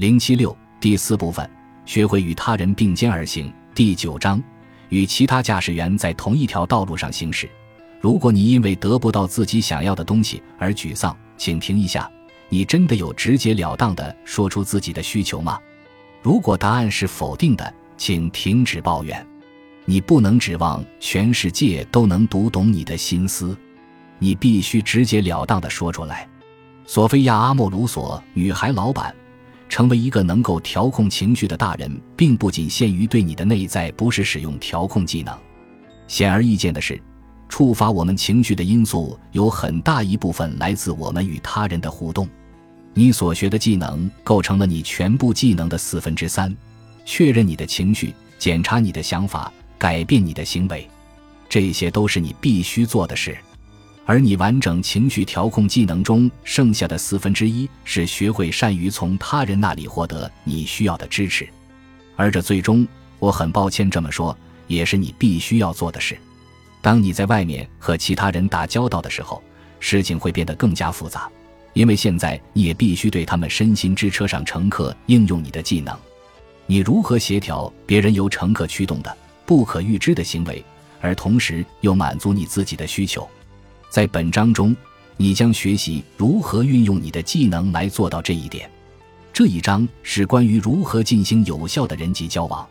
零七六第四部分，学会与他人并肩而行。第九章，与其他驾驶员在同一条道路上行驶。如果你因为得不到自己想要的东西而沮丧，请停一下。你真的有直截了当的说出自己的需求吗？如果答案是否定的，请停止抱怨。你不能指望全世界都能读懂你的心思，你必须直截了当的说出来。索菲亚·阿莫鲁索，女孩老板。成为一个能够调控情绪的大人，并不仅限于对你的内在不是使用调控技能。显而易见的是，触发我们情绪的因素有很大一部分来自我们与他人的互动。你所学的技能构成了你全部技能的四分之三。确认你的情绪，检查你的想法，改变你的行为，这些都是你必须做的事。而你完整情绪调控技能中剩下的四分之一是学会善于从他人那里获得你需要的支持，而这最终，我很抱歉这么说，也是你必须要做的事。当你在外面和其他人打交道的时候，事情会变得更加复杂，因为现在你也必须对他们身心之车上乘客应用你的技能。你如何协调别人由乘客驱动的不可预知的行为，而同时又满足你自己的需求？在本章中，你将学习如何运用你的技能来做到这一点。这一章是关于如何进行有效的人际交往。